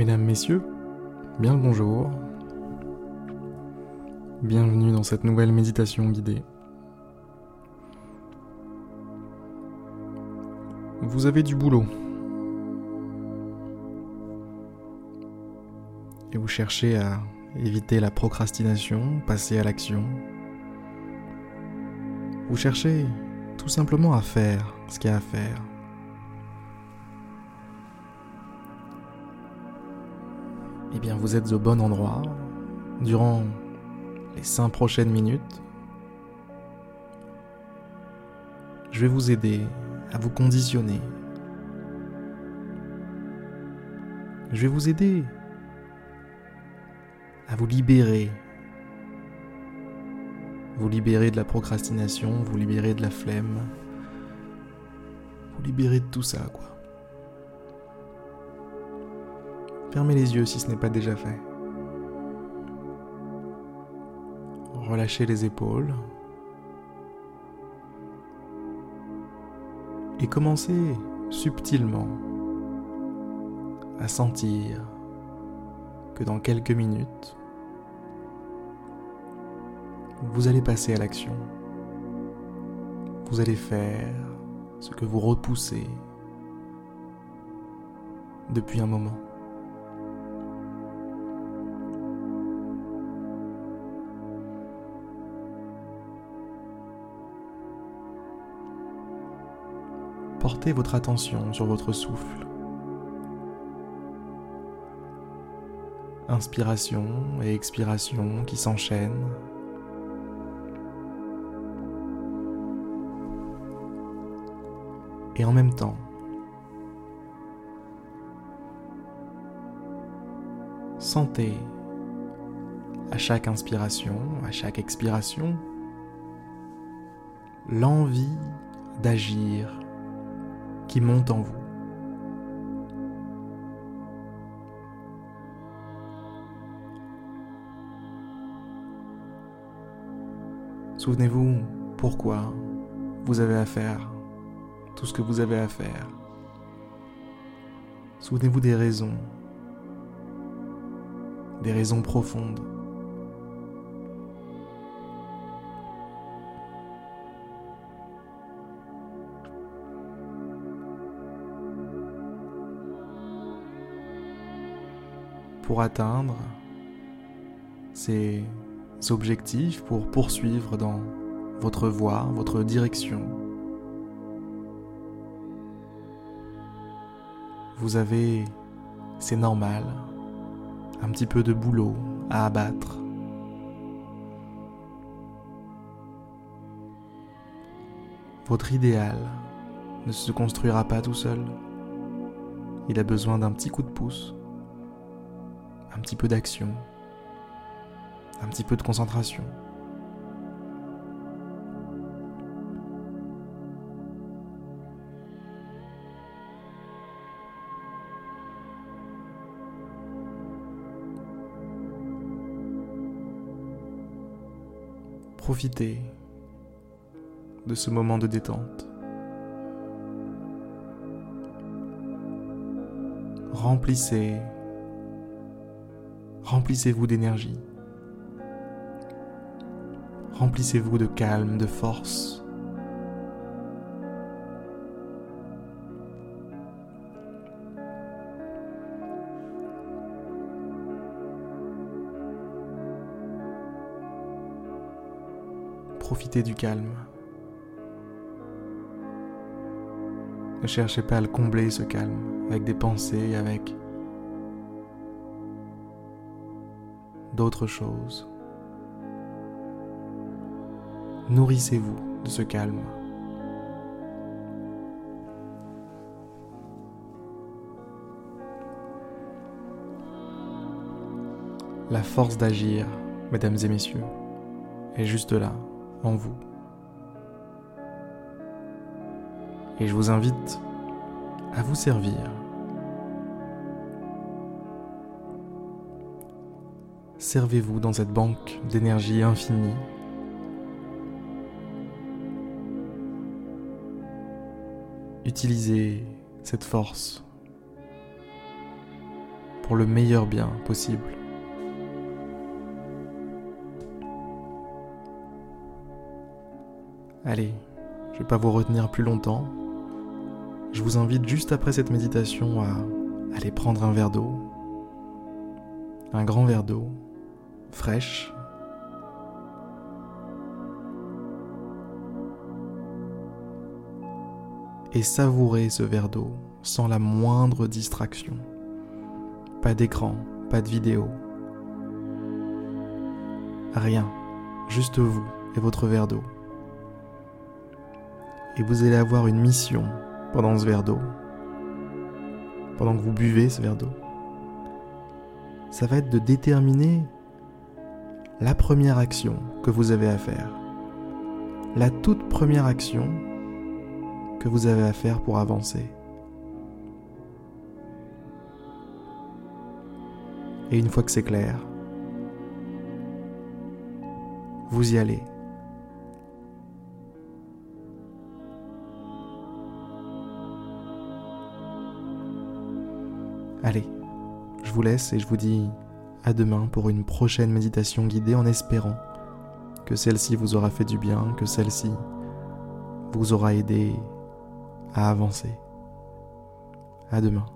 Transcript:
Mesdames, Messieurs, bien le bonjour. Bienvenue dans cette nouvelle méditation guidée. Vous avez du boulot. Et vous cherchez à éviter la procrastination, passer à l'action. Vous cherchez tout simplement à faire ce qu'il y a à faire. Eh bien, vous êtes au bon endroit. Durant les cinq prochaines minutes, je vais vous aider à vous conditionner. Je vais vous aider à vous libérer. Vous libérer de la procrastination, vous libérer de la flemme, vous libérer de tout ça, quoi. Fermez les yeux si ce n'est pas déjà fait. Relâchez les épaules. Et commencez subtilement à sentir que dans quelques minutes, vous allez passer à l'action. Vous allez faire ce que vous repoussez depuis un moment. Portez votre attention sur votre souffle. Inspiration et expiration qui s'enchaînent. Et en même temps, sentez à chaque inspiration, à chaque expiration, l'envie d'agir qui monte en vous. Souvenez-vous pourquoi vous avez à faire tout ce que vous avez à faire. Souvenez-vous des raisons, des raisons profondes. Pour atteindre ces objectifs, pour poursuivre dans votre voie, votre direction. Vous avez, c'est normal, un petit peu de boulot à abattre. Votre idéal ne se construira pas tout seul. Il a besoin d'un petit coup de pouce un petit peu d'action, un petit peu de concentration. Profitez de ce moment de détente. Remplissez Remplissez-vous d'énergie. Remplissez-vous de calme, de force. Profitez du calme. Ne cherchez pas à le combler ce calme avec des pensées, avec d'autres choses. Nourrissez-vous de ce calme. La force d'agir, mesdames et messieurs, est juste là, en vous. Et je vous invite à vous servir servez-vous dans cette banque d'énergie infinie. Utilisez cette force pour le meilleur bien possible. Allez, je ne vais pas vous retenir plus longtemps. Je vous invite juste après cette méditation à aller prendre un verre d'eau, un grand verre d'eau, fraîche, et savourer ce verre d'eau sans la moindre distraction. Pas d'écran, pas de vidéo. Rien, juste vous et votre verre d'eau. Et vous allez avoir une mission pendant ce verre d'eau, pendant que vous buvez ce verre d'eau. Ça va être de déterminer la première action que vous avez à faire. La toute première action que vous avez à faire pour avancer. Et une fois que c'est clair, vous y allez. Allez, je vous laisse et je vous dis à demain pour une prochaine méditation guidée en espérant que celle-ci vous aura fait du bien, que celle-ci vous aura aidé à avancer. À demain.